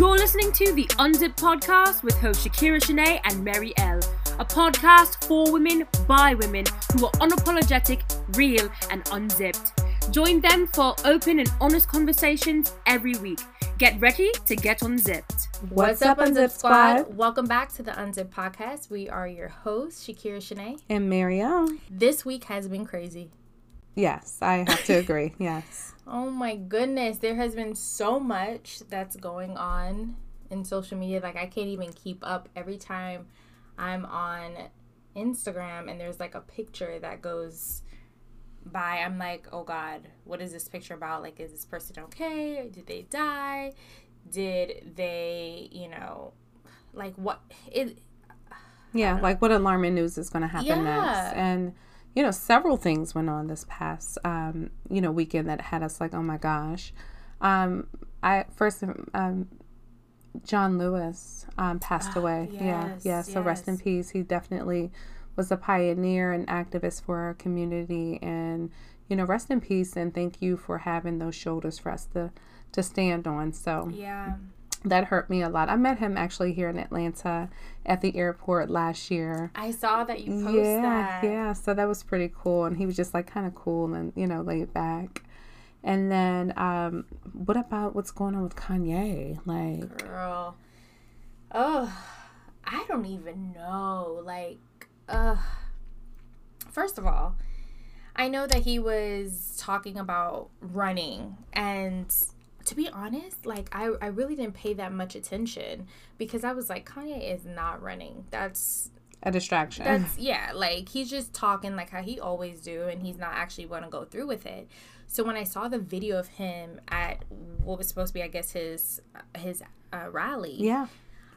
You're listening to the Unzip podcast with host Shakira Shanae and Mary L. A podcast for women by women who are unapologetic, real, and unzipped. Join them for open and honest conversations every week. Get ready to get unzipped. What's, up, Unzip Squad? Welcome back to the Unzip podcast. We are your hosts, Shakira Shanae. And Mariam. This week has been crazy. Yes, I have to agree. yes. Oh my goodness. There has been so much that's going on in social media. Like, I can't even keep up every time I'm on Instagram and there's like a picture that goes by. I'm like, oh God, what is this picture about? Like, is this person okay? Did they die? Did they, you know, like what? It. Yeah, like what alarming news is going to happen yeah. next? And you know, several things went on this past, um, you know, weekend that had us like, oh my gosh. Um, I first, um, John Lewis um, passed oh, away. Yes, yeah, yeah. So yes. rest in peace. He definitely was a pioneer and activist for our community, and you know, rest in peace. And thank you for having those shoulders for us to to stand on. So yeah, that hurt me a lot. I met him actually here in Atlanta at the airport last year. I saw that you posted yeah, that. Yeah, so that was pretty cool. And he was just like kind of cool and, you know, laid back. And then, um, what about what's going on with Kanye? Like, girl, oh, I don't even know. Like, uh, first of all, I know that he was talking about running and to be honest, like I, I really didn't pay that much attention because I was like, Kanye is not running. That's a distraction. That's yeah, like he's just talking like how he always do, and he's not actually going to go through with it. So when I saw the video of him at what was supposed to be, I guess his his uh, rally, yeah,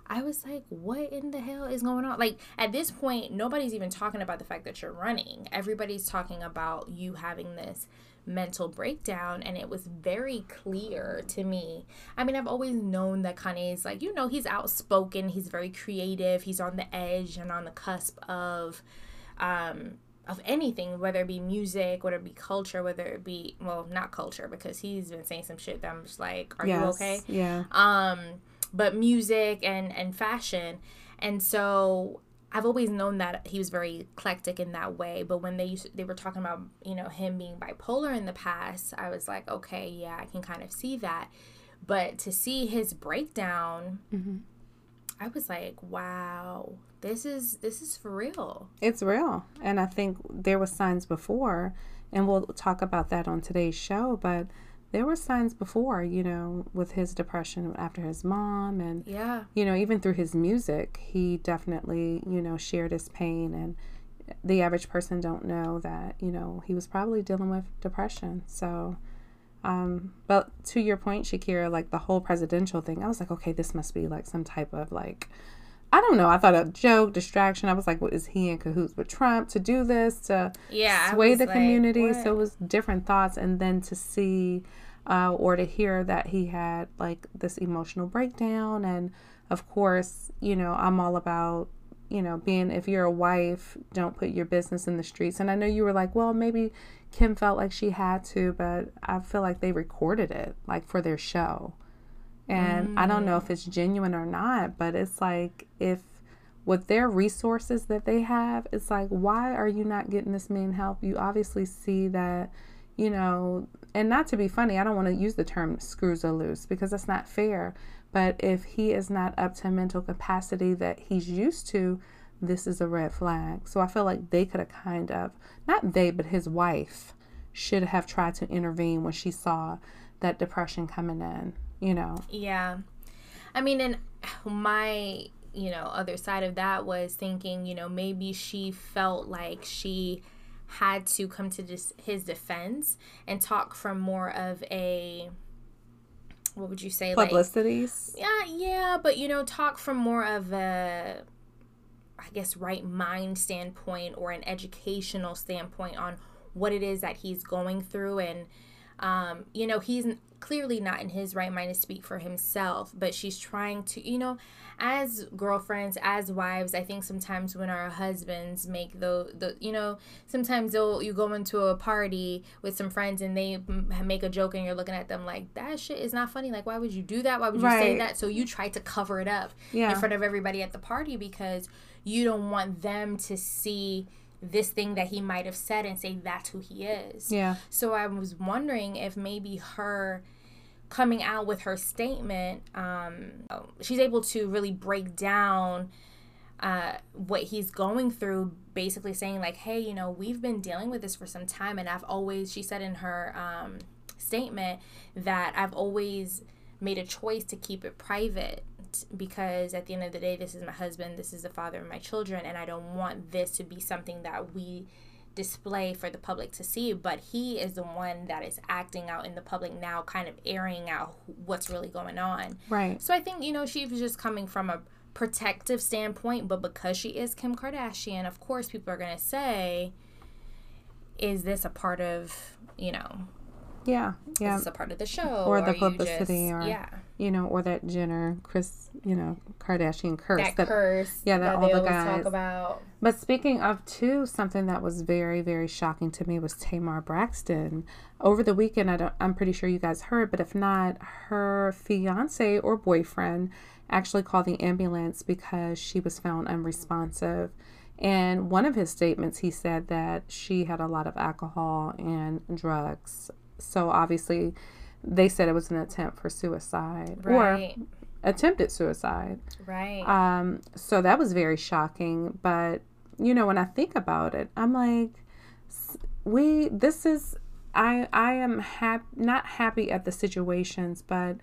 I was like, what in the hell is going on? Like at this point, nobody's even talking about the fact that you're running. Everybody's talking about you having this mental breakdown and it was very clear to me. I mean, I've always known that Kanye is like, you know, he's outspoken, he's very creative, he's on the edge and on the cusp of um of anything, whether it be music, whether it be culture, whether it be well, not culture because he's been saying some shit that I'm just like, are yes, you okay? Yeah. Um, but music and and fashion. And so I've always known that he was very eclectic in that way, but when they used they were talking about you know him being bipolar in the past, I was like, okay, yeah, I can kind of see that. But to see his breakdown, mm-hmm. I was like, wow, this is this is for real. It's real, and I think there were signs before, and we'll talk about that on today's show. But there were signs before, you know, with his depression after his mom and yeah. You know, even through his music, he definitely, you know, shared his pain and the average person don't know that, you know, he was probably dealing with depression. So um but to your point, Shakira, like the whole presidential thing, I was like, okay, this must be like some type of like I don't know. I thought a joke, distraction. I was like, what is he in cahoots with Trump to do this to yeah, sway the like, community? What? So it was different thoughts, and then to see uh, or to hear that he had like this emotional breakdown. And of course, you know, I'm all about, you know, being, if you're a wife, don't put your business in the streets. And I know you were like, well, maybe Kim felt like she had to, but I feel like they recorded it like for their show. And mm. I don't know if it's genuine or not, but it's like if with their resources that they have, it's like, why are you not getting this man help? You obviously see that you know, and not to be funny, I don't want to use the term screws are loose because that's not fair. But if he is not up to mental capacity that he's used to, this is a red flag. So I feel like they could have kind of, not they, but his wife should have tried to intervene when she saw that depression coming in, you know? Yeah. I mean, and my, you know, other side of that was thinking, you know, maybe she felt like she had to come to this, his defense and talk from more of a what would you say publicities like, yeah yeah but you know talk from more of a i guess right mind standpoint or an educational standpoint on what it is that he's going through and Um, you know, he's clearly not in his right mind to speak for himself, but she's trying to, you know, as girlfriends, as wives, I think sometimes when our husbands make the, the you know, sometimes they'll, you go into a party with some friends and they make a joke and you're looking at them like, that shit is not funny. Like, why would you do that? Why would you right. say that? So you try to cover it up yeah. in front of everybody at the party because you don't want them to see this thing that he might have said and say that's who he is. Yeah. So I was wondering if maybe her coming out with her statement, um, she's able to really break down uh, what he's going through, basically saying, like, hey, you know, we've been dealing with this for some time. And I've always, she said in her um, statement, that I've always made a choice to keep it private because at the end of the day, this is my husband, this is the father of my children, and I don't want this to be something that we display for the public to see, but he is the one that is acting out in the public now, kind of airing out what's really going on. Right. So I think, you know, she was just coming from a protective standpoint, but because she is Kim Kardashian, of course, people are going to say, is this a part of, you know, yeah, yeah. Is a part of the show, or the publicity, just, or yeah, you know, or that Jenner, Chris, you know, Kardashian curse. That, that curse. Yeah, that, that all the guys talk about. But speaking of too, something that was very, very shocking to me was Tamar Braxton. Over the weekend, I don't, I'm pretty sure you guys heard, but if not, her fiance or boyfriend actually called the ambulance because she was found unresponsive. And one of his statements, he said that she had a lot of alcohol and drugs so obviously, they said it was an attempt for suicide right. or attempted suicide. Right. Um. So that was very shocking. But you know, when I think about it, I'm like, we. This is. I. I am happy. Not happy at the situations, but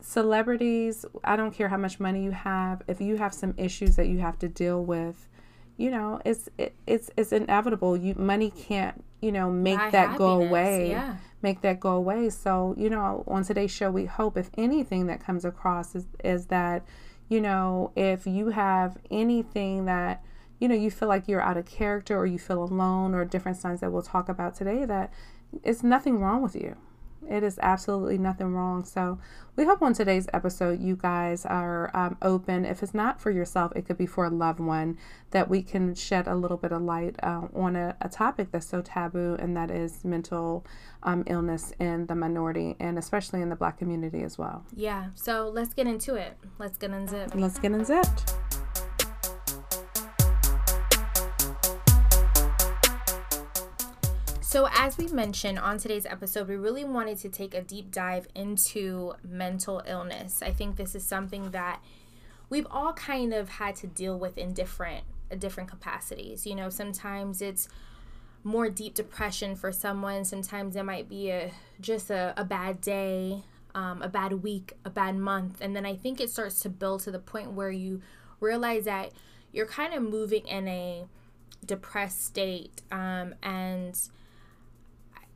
celebrities. I don't care how much money you have. If you have some issues that you have to deal with, you know, it's it, it's it's inevitable. You money can't you know make that go away. Yeah make that go away. So, you know, on today's show, we hope if anything that comes across is, is that, you know, if you have anything that, you know, you feel like you're out of character or you feel alone or different signs that we'll talk about today, that it's nothing wrong with you. It is absolutely nothing wrong. So, we hope on today's episode you guys are um, open. If it's not for yourself, it could be for a loved one, that we can shed a little bit of light uh, on a, a, topic that's so taboo, and that is mental um, illness in the minority and especially in the black community as well. Yeah. So, let's get into it. Let's get unzipped. Let's get unzipped. So, as we mentioned on today's episode, we really wanted to take a deep dive into mental illness. I think this is something that we've all kind of had to deal with in different different capacities. You know, sometimes it's more deep depression for someone. Sometimes it might be a just a, a bad day, um, a bad week, a bad month, and then I think it starts to build to the point where you realize that you're kind of moving in a depressed state, um, and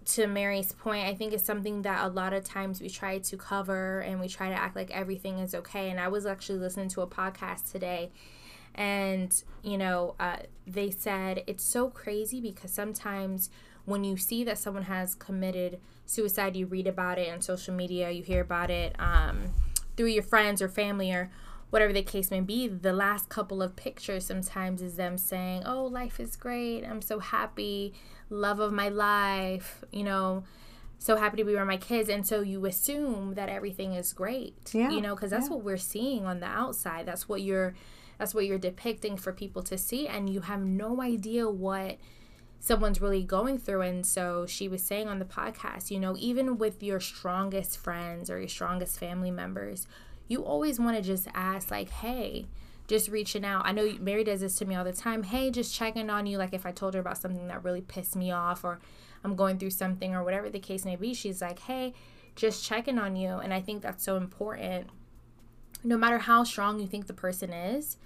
to Mary's point, I think it's something that a lot of times we try to cover and we try to act like everything is okay. And I was actually listening to a podcast today, and you know, uh, they said it's so crazy because sometimes when you see that someone has committed suicide, you read about it on social media, you hear about it um, through your friends or family or whatever the case may be, the last couple of pictures sometimes is them saying, Oh, life is great. I'm so happy love of my life, you know, so happy to be around my kids. And so you assume that everything is great, yeah, you know, because that's yeah. what we're seeing on the outside. That's what you're, that's what you're depicting for people to see. And you have no idea what someone's really going through. And so she was saying on the podcast, you know, even with your strongest friends or your strongest family members, you always want to just ask, like, hey, just reaching out. I know Mary does this to me all the time. Hey, just checking on you. Like if I told her about something that really pissed me off or I'm going through something or whatever the case may be, she's like, hey, just checking on you. And I think that's so important. No matter how strong you think the person is,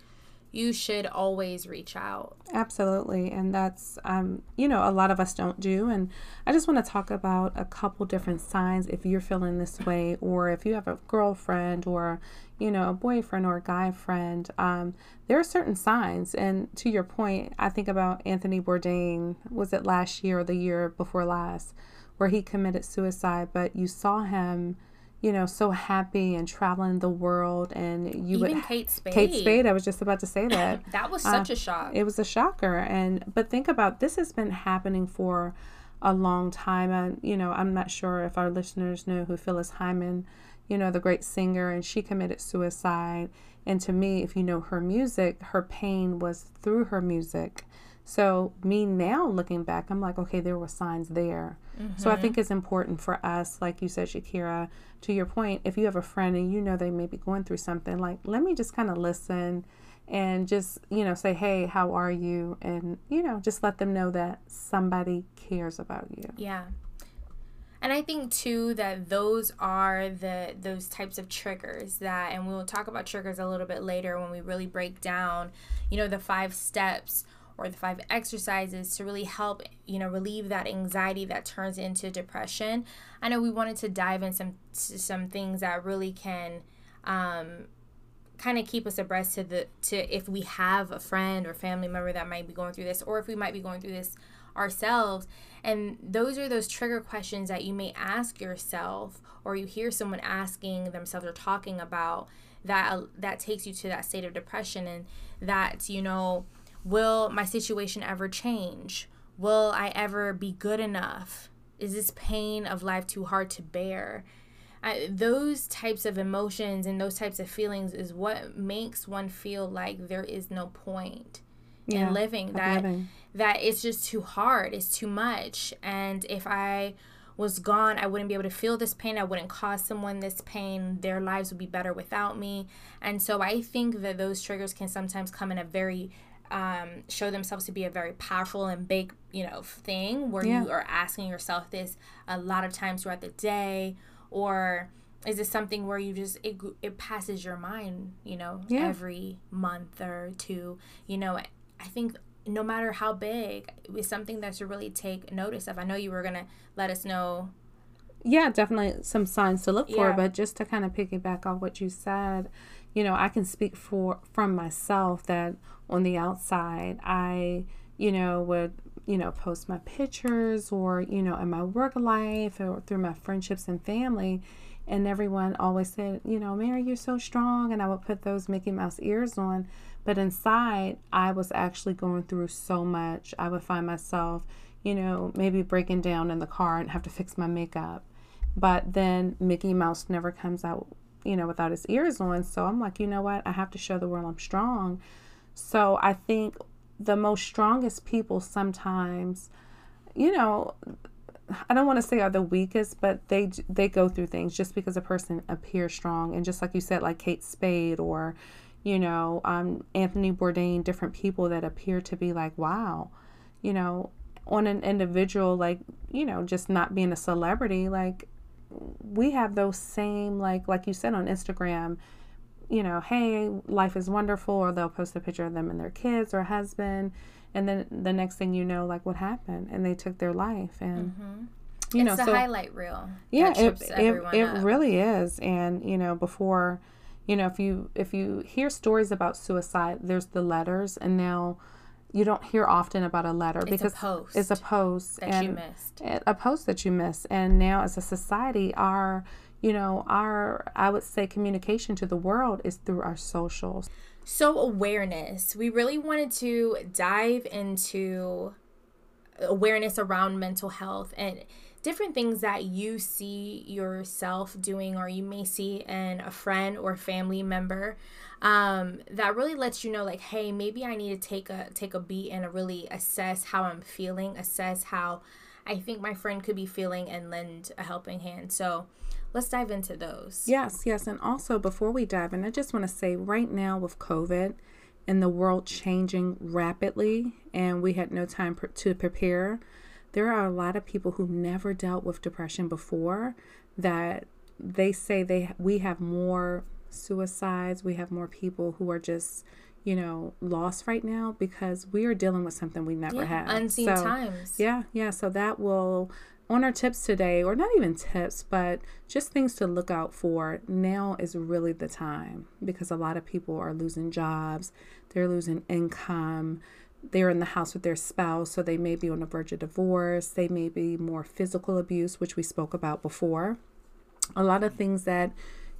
you should always reach out. Absolutely. And that's, um, you know, a lot of us don't do. And I just want to talk about a couple different signs if you're feeling this way, or if you have a girlfriend or, you know, a boyfriend or a guy friend. Um, there are certain signs. And to your point, I think about Anthony Bourdain, was it last year or the year before last? where he committed suicide, but you saw him you know, so happy and traveling the world. And you Even would Kate Spade. Kate Spade. I was just about to say that. that was such uh, a shock. It was a shocker. And but think about this has been happening for a long time. And you know, I'm not sure if our listeners know who Phyllis Hyman, you know, the great singer, and she committed suicide. And to me, if you know her music, her pain was through her music. So, me now looking back, I'm like, okay, there were signs there. So, I think it's important for us, like you said, Shakira, to your point, if you have a friend and you know they may be going through something, like, let me just kind of listen and just, you know, say, hey, how are you? And, you know, just let them know that somebody cares about you. Yeah. And I think too that those are the those types of triggers that and we'll talk about triggers a little bit later when we really break down, you know, the five steps or the five exercises to really help you know relieve that anxiety that turns into depression. I know we wanted to dive in some some things that really can um, kind of keep us abreast to the to if we have a friend or family member that might be going through this or if we might be going through this ourselves. And those are those trigger questions that you may ask yourself or you hear someone asking themselves or talking about that that takes you to that state of depression and that you know Will my situation ever change? Will I ever be good enough? Is this pain of life too hard to bear? I, those types of emotions and those types of feelings is what makes one feel like there is no point yeah, in living that living. that it's just too hard it's too much and if i was gone i wouldn't be able to feel this pain i wouldn't cause someone this pain their lives would be better without me and so i think that those triggers can sometimes come in a very um, show themselves to be a very powerful and big, you know, thing where yeah. you are asking yourself this a lot of times throughout the day, or is this something where you just it, it passes your mind, you know, yeah. every month or two, you know? I think no matter how big, it's something that should really take notice of. I know you were gonna let us know. Yeah, definitely some signs to look for, but just to kind of piggyback off what you said, you know, I can speak for from myself that on the outside, I, you know, would, you know, post my pictures or, you know, in my work life or through my friendships and family. And everyone always said, you know, Mary, you're so strong. And I would put those Mickey Mouse ears on. But inside, I was actually going through so much. I would find myself, you know, maybe breaking down in the car and have to fix my makeup. But then Mickey Mouse never comes out, you know, without his ears on. So I'm like, you know what? I have to show the world I'm strong. So I think the most strongest people sometimes, you know, I don't want to say are the weakest, but they they go through things just because a person appears strong, and just like you said, like Kate Spade or, you know, um, Anthony Bourdain, different people that appear to be like, wow, you know, on an individual like you know just not being a celebrity like we have those same like like you said on Instagram you know, hey, life is wonderful, or they'll post a picture of them and their kids or husband, and then the next thing you know, like what happened, and they took their life, and mm-hmm. you it's know, the so, highlight reel. Yeah, it it, it really is, and you know, before, you know, if you if you hear stories about suicide, there's the letters, and now you don't hear often about a letter it's because a post it's a post that and you missed. A post that you missed. And now as a society our you know, our, I would say, communication to the world is through our socials. So, awareness. We really wanted to dive into awareness around mental health and different things that you see yourself doing or you may see in a friend or family member um, that really lets you know like hey maybe i need to take a take a beat and really assess how i'm feeling assess how i think my friend could be feeling and lend a helping hand so let's dive into those. Yes, yes. And also, before we dive in, I just want to say right now with COVID and the world changing rapidly, and we had no time to prepare, there are a lot of people who never dealt with depression before that they say they we have more suicides, we have more people who are just you know lost right now because we are dealing with something we never yeah, had. unseen so, times. yeah yeah so that will on our tips today, or not even tips, but just things to look out for, now is really the time because a lot of people are losing jobs, they're losing income, they're in the house with their spouse, so they may be on the verge of divorce. They may be more physical abuse, which we spoke about before. A lot of things that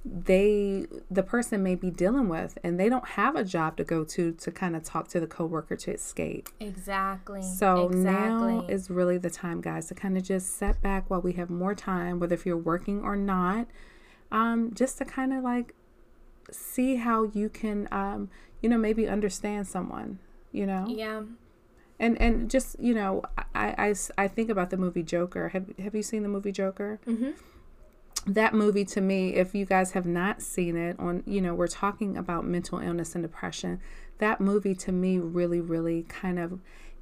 they the person may be dealing with and they don't have a job to go to to kind of talk to the coworker to escape. Exactly. So exactly. now is really the time guys to kind of just set back while we have more time whether if you're working or not um just to kind of like see how you can um you know maybe understand someone, you know? Yeah. And and just, you know, I I, I think about the movie Joker. Have have you seen the movie Joker? Mhm that movie to me if you guys have not seen it on you know we're talking about mental illness and depression that movie to me really really kind of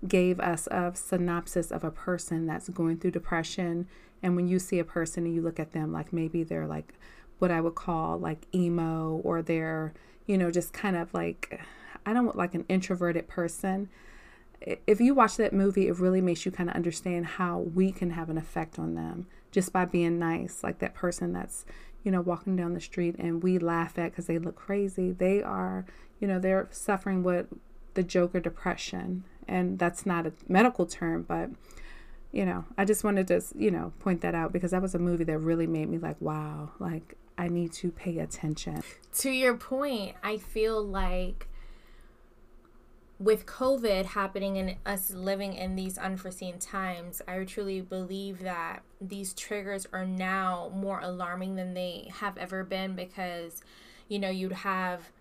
gave us a synopsis of a person that's going through depression and when you see a person and you look at them like maybe they're like what i would call like emo or they're you know just kind of like i don't like an introverted person if you watch that movie it really makes you kind of understand how we can have an effect on them just by being nice. Like that person that's, you know, walking down the street and we laugh at because they look crazy. They are, you know, they're suffering with the Joker depression. And that's not a medical term, but, you know, I just wanted to, you know, point that out because that was a movie that really made me like, wow, like I need to pay attention. To your point, I feel like with COVID happening and us living in these unforeseen times, I truly believe that these triggers are now more alarming than they have ever been because, you know, you'd have,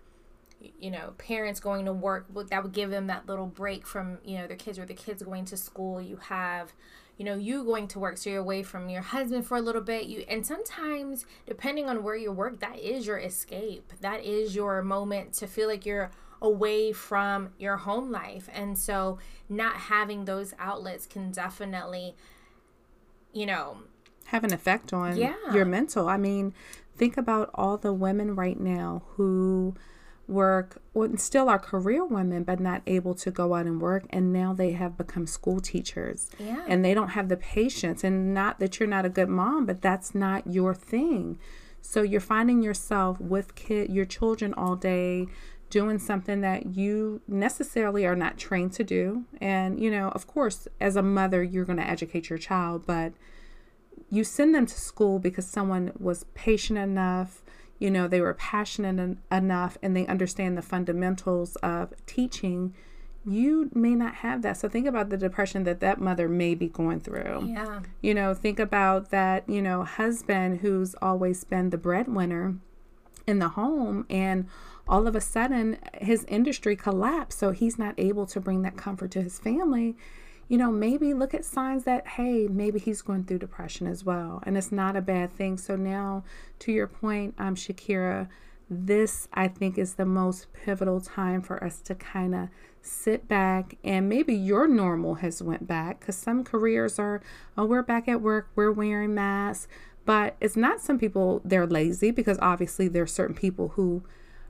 you know, parents going to work that would give them that little break from, you know, their kids or the kids going to school. You have, you know, you going to work, so you're away from your husband for a little bit. You and sometimes, depending on where you work, that is your escape. That is your moment to feel like you're away from your home life. And so not having those outlets can definitely, you know, have an effect on yeah. your mental. I mean, think about all the women right now who work well, still are career women but not able to go out and work and now they have become school teachers yeah. and they don't have the patience and not that you're not a good mom but that's not your thing so you're finding yourself with kid your children all day doing something that you necessarily are not trained to do. And, you know, of course, as a mother, you're going to educate your child, but you send them to school because someone was patient enough, you know, they were passionate en- enough, and they understand the fundamentals of teaching. You may not have that. So think about the depression that that mother may be going through. Yeah. You know, think about that, you know, husband who's always been the breadwinner in the home and all of a sudden his industry collapsed so he's not able to bring that comfort to his family. You know maybe look at signs that hey maybe he's going through depression as well and it's not a bad thing. So now to your point um shakira this i think is the most pivotal time for us to kind of sit back and maybe your normal has went back because some careers are oh we're back at work we're wearing masks. But it's not some people they're lazy because obviously there are certain people who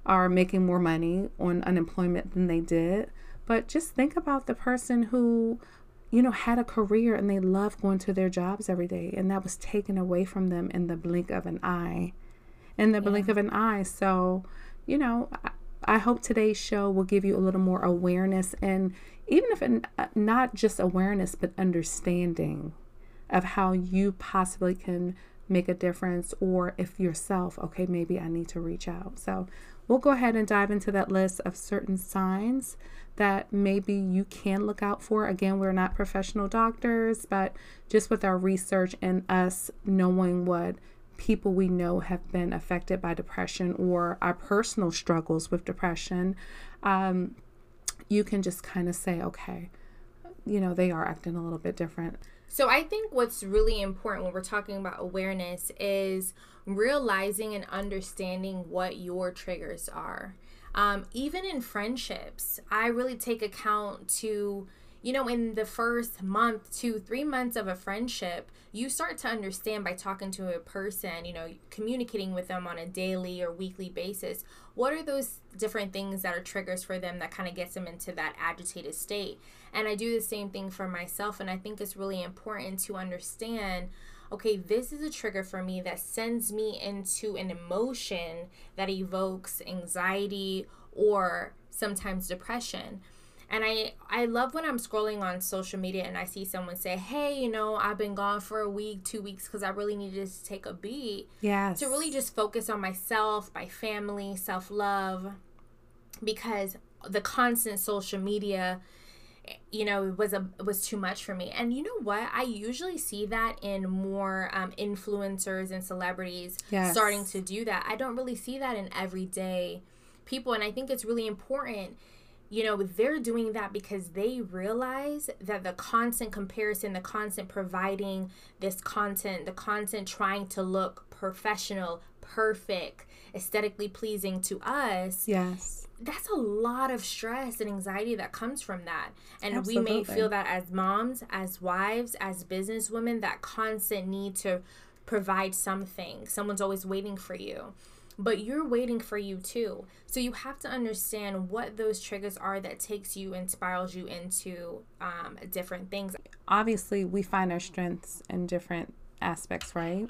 are making more money on unemployment than they did. But just think about the person who, you know, had a career and they love going to their jobs every day and that was taken away from them in the blink of an eye. In the yeah. blink of an eye. So, you know, I, I hope today's show will give you a little more awareness and even if it, uh, not just awareness, but understanding of how you possibly can make a difference or if yourself, okay, maybe I need to reach out. So we'll go ahead and dive into that list of certain signs that maybe you can look out for. Again, we're not professional doctors, but just with our research and us knowing what people we know have been affected by depression or our personal struggles with depression, um, you can just kind of say, okay, you know, they are acting a little bit different. So I think what's really important when we're talking about awareness is realizing and understanding what your triggers are. Um, even in friendships, I really take account to, you know, in the first month, two, three months of a friendship, you start to understand by talking to a person, you know, communicating with them on a daily or weekly basis. What are those different things that are triggers for them that kind of gets them into that agitated state? And I do the same thing for myself. And I think it's really important to understand okay, this is a trigger for me that sends me into an emotion that evokes anxiety or sometimes depression. And I I love when I'm scrolling on social media and I see someone say, "Hey, you know, I've been gone for a week, 2 weeks cuz I really needed to take a beat." Yes. To really just focus on myself, my family, self-love because the constant social media you know was a was too much for me and you know what i usually see that in more um, influencers and celebrities yes. starting to do that i don't really see that in everyday people and i think it's really important you know they're doing that because they realize that the constant comparison the constant providing this content the constant trying to look professional perfect aesthetically pleasing to us yes that's a lot of stress and anxiety that comes from that. And Absolutely. we may feel that as moms, as wives, as businesswomen, that constant need to provide something. Someone's always waiting for you. But you're waiting for you too. So you have to understand what those triggers are that takes you and spirals you into um, different things. Obviously, we find our strengths in different aspects, right?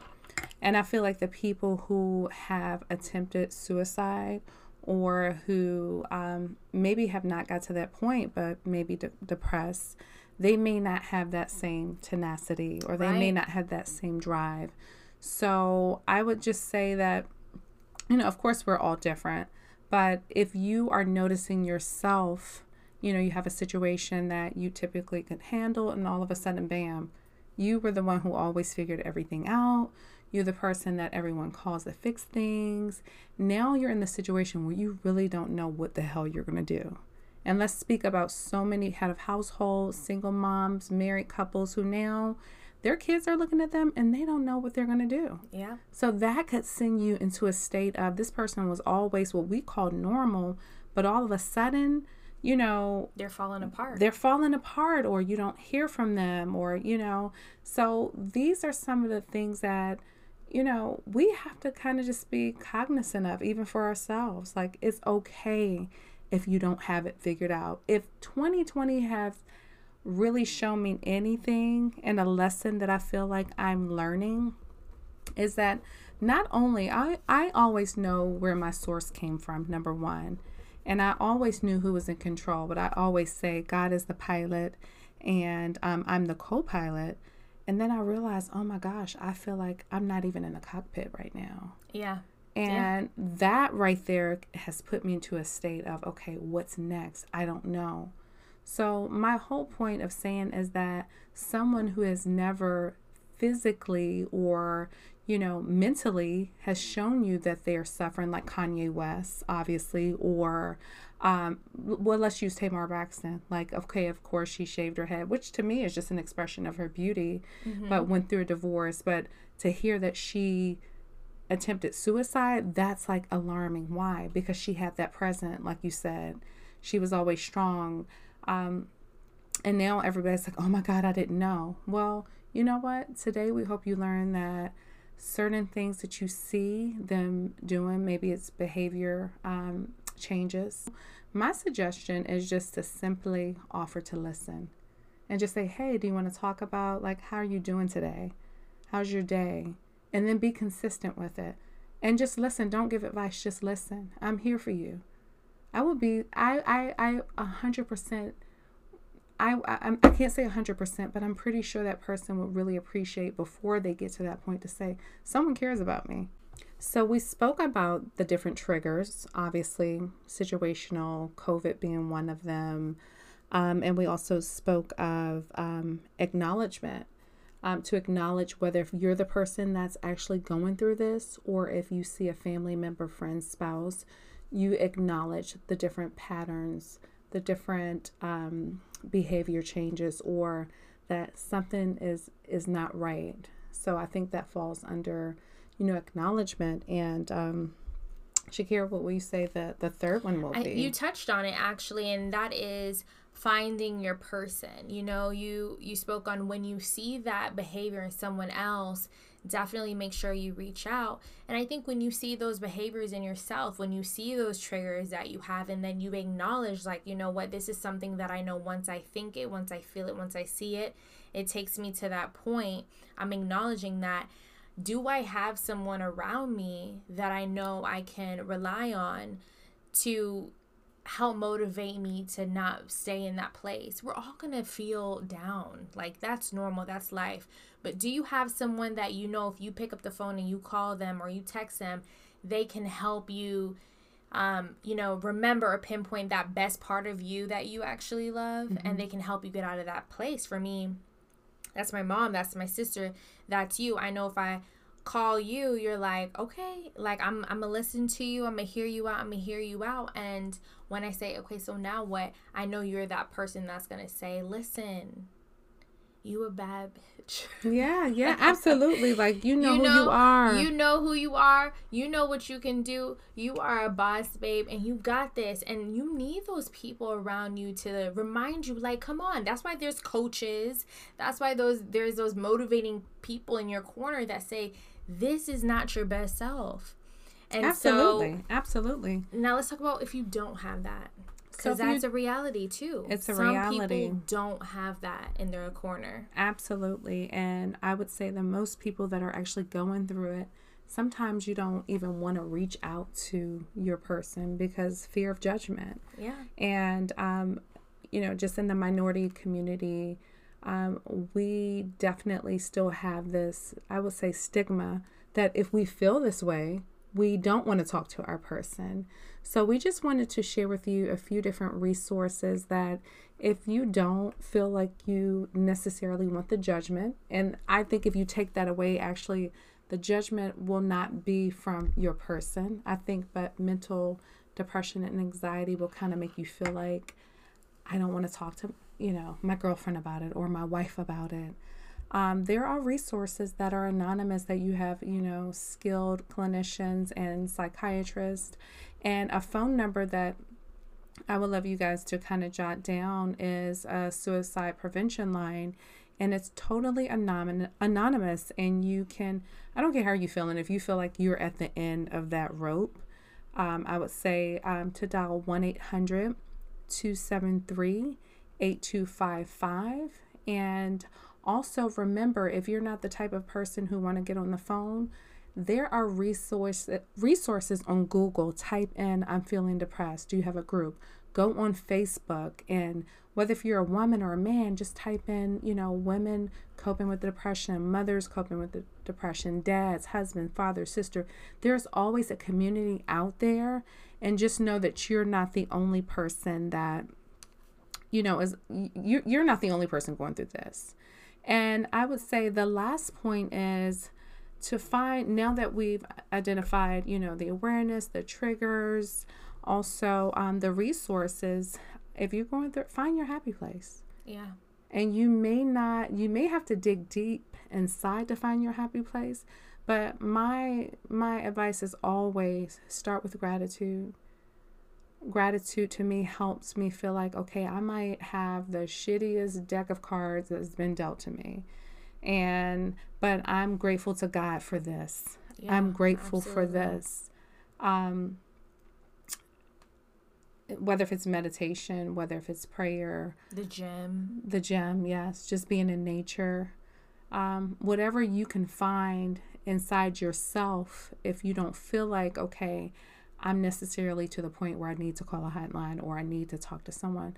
And I feel like the people who have attempted suicide or who um, maybe have not got to that point but maybe de- depressed they may not have that same tenacity or they right. may not have that same drive so i would just say that you know of course we're all different but if you are noticing yourself you know you have a situation that you typically could handle and all of a sudden bam you were the one who always figured everything out you're the person that everyone calls to fix things. Now you're in the situation where you really don't know what the hell you're going to do. And let's speak about so many head of households, single moms, married couples who now their kids are looking at them and they don't know what they're going to do. Yeah. So that could send you into a state of this person was always what we call normal, but all of a sudden, you know, they're falling apart. They're falling apart, or you don't hear from them, or, you know, so these are some of the things that you know, we have to kind of just be cognizant of, even for ourselves. Like, it's okay if you don't have it figured out. If 2020 has really shown me anything and a lesson that I feel like I'm learning, is that not only I, I always know where my source came from, number one, and I always knew who was in control, but I always say God is the pilot and um, I'm the co pilot and then I realized, oh my gosh, I feel like I'm not even in the cockpit right now. Yeah. And yeah. that right there has put me into a state of, okay, what's next? I don't know. So, my whole point of saying is that someone who has never physically or, you know, mentally has shown you that they're suffering, like Kanye West, obviously, or um, well, let's use Tamar Braxton. Like, okay, of course she shaved her head, which to me is just an expression of her beauty, mm-hmm. but went through a divorce. But to hear that she attempted suicide, that's like alarming. Why? Because she had that present, like you said. She was always strong. Um, and now everybody's like, oh my God, I didn't know. Well, you know what? Today we hope you learn that certain things that you see them doing, maybe it's behavior um, changes. My suggestion is just to simply offer to listen and just say, hey, do you want to talk about like how are you doing today? How's your day? And then be consistent with it. And just listen. Don't give advice. Just listen. I'm here for you. I would be I I I a hundred percent I, I I can't say a hundred percent, but I'm pretty sure that person would really appreciate before they get to that point to say someone cares about me. So, we spoke about the different triggers, obviously, situational, COVID being one of them. Um, and we also spoke of um, acknowledgement um, to acknowledge whether if you're the person that's actually going through this or if you see a family member, friend, spouse, you acknowledge the different patterns, the different um, behavior changes, or that something is is not right. So I think that falls under you know, acknowledgement. And um, Shakira, what will you say that the third one will be? I, you touched on it actually, and that is finding your person. You know, you you spoke on when you see that behavior in someone else, definitely make sure you reach out. And I think when you see those behaviors in yourself, when you see those triggers that you have, and then you acknowledge, like, you know what, this is something that I know once I think it, once I feel it, once I see it, it takes me to that point. I'm acknowledging that do I have someone around me that I know I can rely on to help motivate me to not stay in that place. We're all going to feel down. Like that's normal, that's life. But do you have someone that you know if you pick up the phone and you call them or you text them, they can help you um, you know, remember or pinpoint that best part of you that you actually love mm-hmm. and they can help you get out of that place. For me, that's my mom, that's my sister, that's you. I know if I call you, you're like, okay, like I'm I'm gonna listen to you, I'm gonna hear you out, I'm gonna hear you out. And when I say, okay, so now what? I know you're that person that's gonna say, listen, you a bad bitch. Yeah, yeah, absolutely. Like you know, you know who you are. You know who you are. You know what you can do. You are a boss, babe, and you got this. And you need those people around you to remind you, like, come on. That's why there's coaches. That's why those there's those motivating people in your corner that say, This is not your best self. And absolutely. So, absolutely. Now let's talk about if you don't have that. Because so that's you, a reality too. It's a Some reality. people don't have that in their corner. Absolutely. And I would say that most people that are actually going through it, sometimes you don't even want to reach out to your person because fear of judgment. Yeah. And, um, you know, just in the minority community, um, we definitely still have this, I would say, stigma that if we feel this way, we don't want to talk to our person. So, we just wanted to share with you a few different resources that if you don't feel like you necessarily want the judgment, and I think if you take that away, actually, the judgment will not be from your person. I think, but mental depression and anxiety will kind of make you feel like I don't want to talk to, you know, my girlfriend about it or my wife about it. Um, there are resources that are anonymous that you have, you know, skilled clinicians and psychiatrists and a phone number that I would love you guys to kind of jot down is a suicide prevention line. And it's totally anon- anonymous. And you can, I don't care how you're feeling, if you feel like you're at the end of that rope, um, I would say um, to dial 1 800 273 8255. And also remember if you're not the type of person who want to get on the phone, there are resource, resources on Google. Type in, I'm feeling depressed. Do you have a group? Go on Facebook and whether if you're a woman or a man, just type in, you know, women coping with depression, mothers coping with depression, dads, husband, father, sister. There's always a community out there. And just know that you're not the only person that, you know, is you, you're not the only person going through this. And I would say the last point is to find now that we've identified you know the awareness the triggers also um, the resources if you're going through find your happy place. Yeah. And you may not you may have to dig deep inside to find your happy place but my my advice is always start with gratitude gratitude to me helps me feel like okay i might have the shittiest deck of cards that's been dealt to me. And but i'm grateful to god for this. Yeah, i'm grateful absolutely. for this. Um whether if it's meditation whether if it's prayer. The gym. The gym yes just being in nature. Um, whatever you can find inside yourself if you don't feel like okay i'm necessarily to the point where i need to call a hotline or i need to talk to someone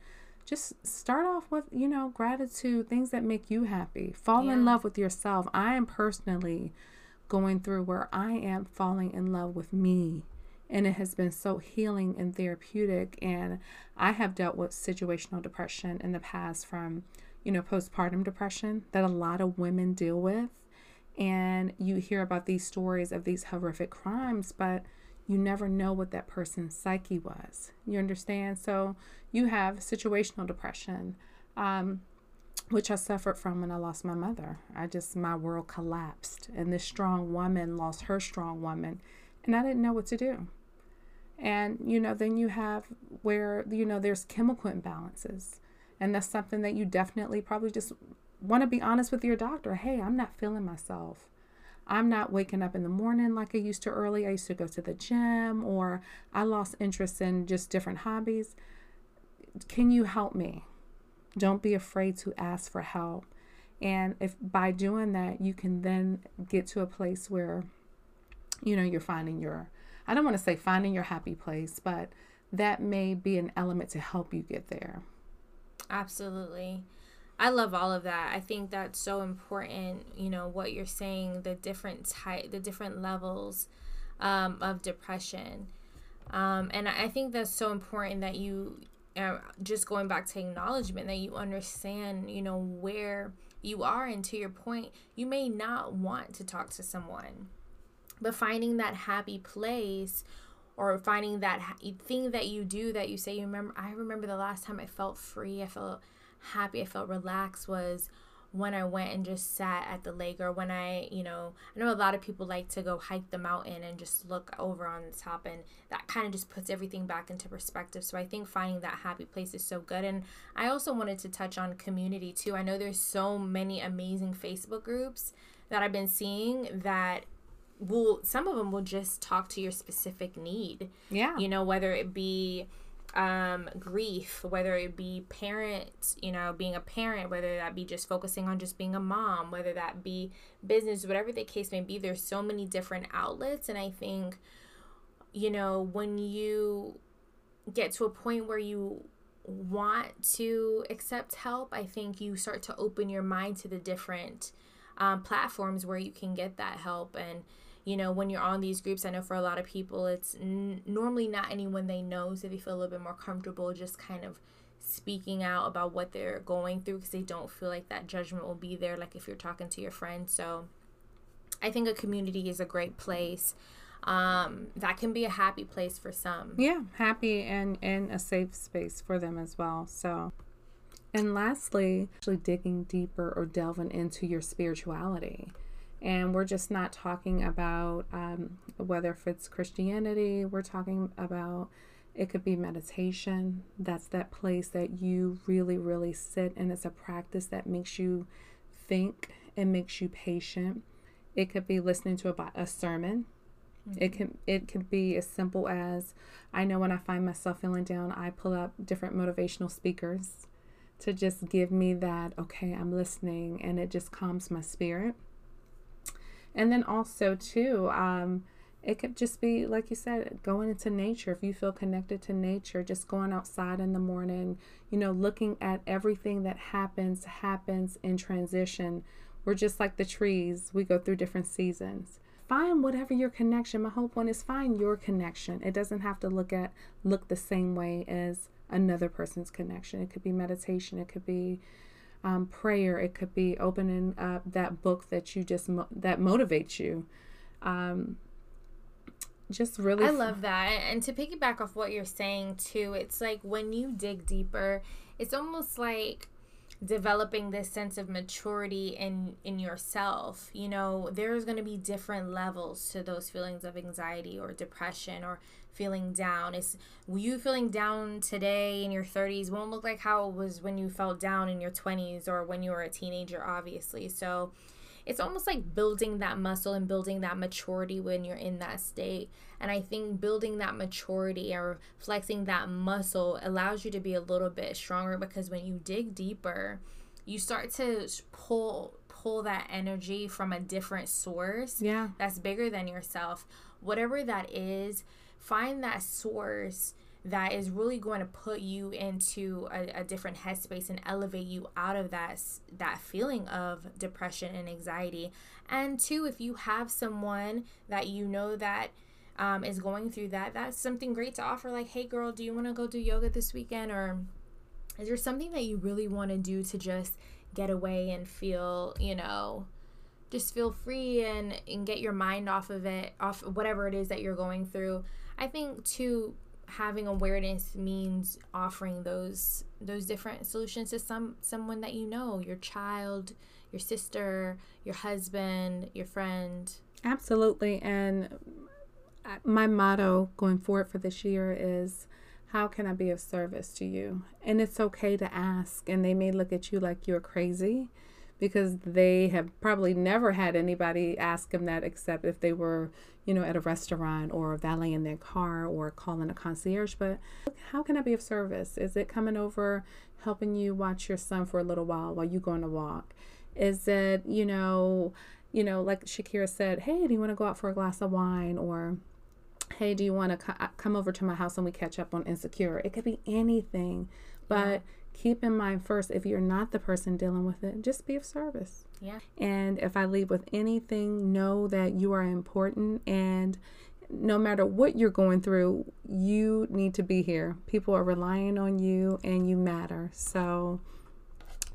just start off with, you know, gratitude, things that make you happy. Fall yeah. in love with yourself. I am personally going through where I am falling in love with me. And it has been so healing and therapeutic. And I have dealt with situational depression in the past from, you know, postpartum depression that a lot of women deal with. And you hear about these stories of these horrific crimes, but you never know what that person's psyche was. You understand? So you have situational depression, um, which I suffered from when I lost my mother. I just, my world collapsed, and this strong woman lost her strong woman, and I didn't know what to do. And, you know, then you have where, you know, there's chemical imbalances. And that's something that you definitely probably just want to be honest with your doctor. Hey, I'm not feeling myself. I'm not waking up in the morning like I used to early. I used to go to the gym or I lost interest in just different hobbies. Can you help me? Don't be afraid to ask for help. And if by doing that, you can then get to a place where, you know, you're finding your, I don't want to say finding your happy place, but that may be an element to help you get there. Absolutely. I love all of that. I think that's so important, you know, what you're saying, the different type, the different levels um, of depression. Um, and I think that's so important that you, uh, just going back to acknowledgement, that you understand, you know, where you are. And to your point, you may not want to talk to someone, but finding that happy place or finding that thing that you do that you say you remember i remember the last time i felt free i felt happy i felt relaxed was when i went and just sat at the lake or when i you know i know a lot of people like to go hike the mountain and just look over on the top and that kind of just puts everything back into perspective so i think finding that happy place is so good and i also wanted to touch on community too i know there's so many amazing facebook groups that i've been seeing that will some of them will just talk to your specific need. Yeah. You know, whether it be um grief, whether it be parent, you know, being a parent, whether that be just focusing on just being a mom, whether that be business, whatever the case may be, there's so many different outlets. And I think you know, when you get to a point where you want to accept help, I think you start to open your mind to the different um, platforms where you can get that help. And you know, when you're on these groups, I know for a lot of people, it's n- normally not anyone they know, so they feel a little bit more comfortable just kind of speaking out about what they're going through because they don't feel like that judgment will be there, like if you're talking to your friend. So I think a community is a great place. Um, that can be a happy place for some. Yeah, happy and, and a safe space for them as well. So, and lastly, actually digging deeper or delving into your spirituality. And we're just not talking about um, whether if it's Christianity, we're talking about it could be meditation. That's that place that you really, really sit, and it's a practice that makes you think and makes you patient. It could be listening to a, a sermon. It can it can be as simple as I know when I find myself feeling down, I pull up different motivational speakers to just give me that okay, I'm listening, and it just calms my spirit. And then also, too, um, it could just be, like you said, going into nature. If you feel connected to nature, just going outside in the morning, you know, looking at everything that happens, happens in transition. We're just like the trees, we go through different seasons. Find whatever your connection. My whole point is find your connection. It doesn't have to look at look the same way as another person's connection. It could be meditation, it could be um, prayer. It could be opening up that book that you just mo- that motivates you. Um, just really, I love that. And to piggyback off what you're saying too, it's like when you dig deeper, it's almost like developing this sense of maturity in in yourself you know there's going to be different levels to those feelings of anxiety or depression or feeling down is you feeling down today in your 30s won't look like how it was when you felt down in your 20s or when you were a teenager obviously so it's almost like building that muscle and building that maturity when you're in that state. And I think building that maturity or flexing that muscle allows you to be a little bit stronger because when you dig deeper, you start to pull pull that energy from a different source. Yeah. That's bigger than yourself. Whatever that is, find that source that is really going to put you into a, a, different headspace and elevate you out of that that feeling of depression and anxiety and two if you have someone that you know that um, is going through that that's something great to offer like hey girl do you want to go do yoga this weekend? Or is there something that you really want to do to just get away and feel you know just feel free and and get your mind off of it off whatever it is that you're going through? I think too having awareness means offering those those different solutions to some someone that you know your child your sister your husband your friend. Absolutely and my motto going forward for this year is how can i be of service to you and it's okay to ask and they may look at you like you're crazy because they have probably never had anybody ask them that except if they were, you know, at a restaurant or valeting their car or calling a concierge. But how can I be of service? Is it coming over helping you watch your son for a little while while you go on a walk? Is it, you know, you know, like Shakira said, hey, do you want to go out for a glass of wine? Or hey, do you want to co- uh, come over to my house and we catch up on Insecure? It could be anything. But yeah. keep in mind first, if you're not the person dealing with it, just be of service. Yeah. And if I leave with anything, know that you are important and no matter what you're going through, you need to be here. People are relying on you and you matter. So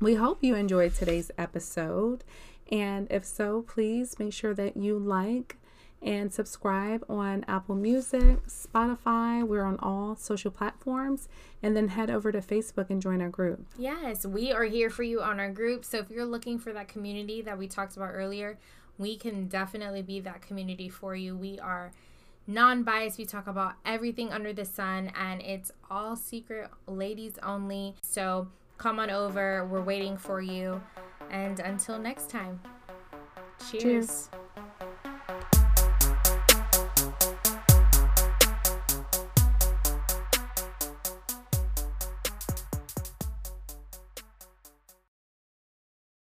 we hope you enjoyed today's episode. And if so, please make sure that you like, and subscribe on Apple Music, Spotify. We're on all social platforms. And then head over to Facebook and join our group. Yes, we are here for you on our group. So if you're looking for that community that we talked about earlier, we can definitely be that community for you. We are non biased. We talk about everything under the sun, and it's all secret, ladies only. So come on over. We're waiting for you. And until next time, cheers. cheers.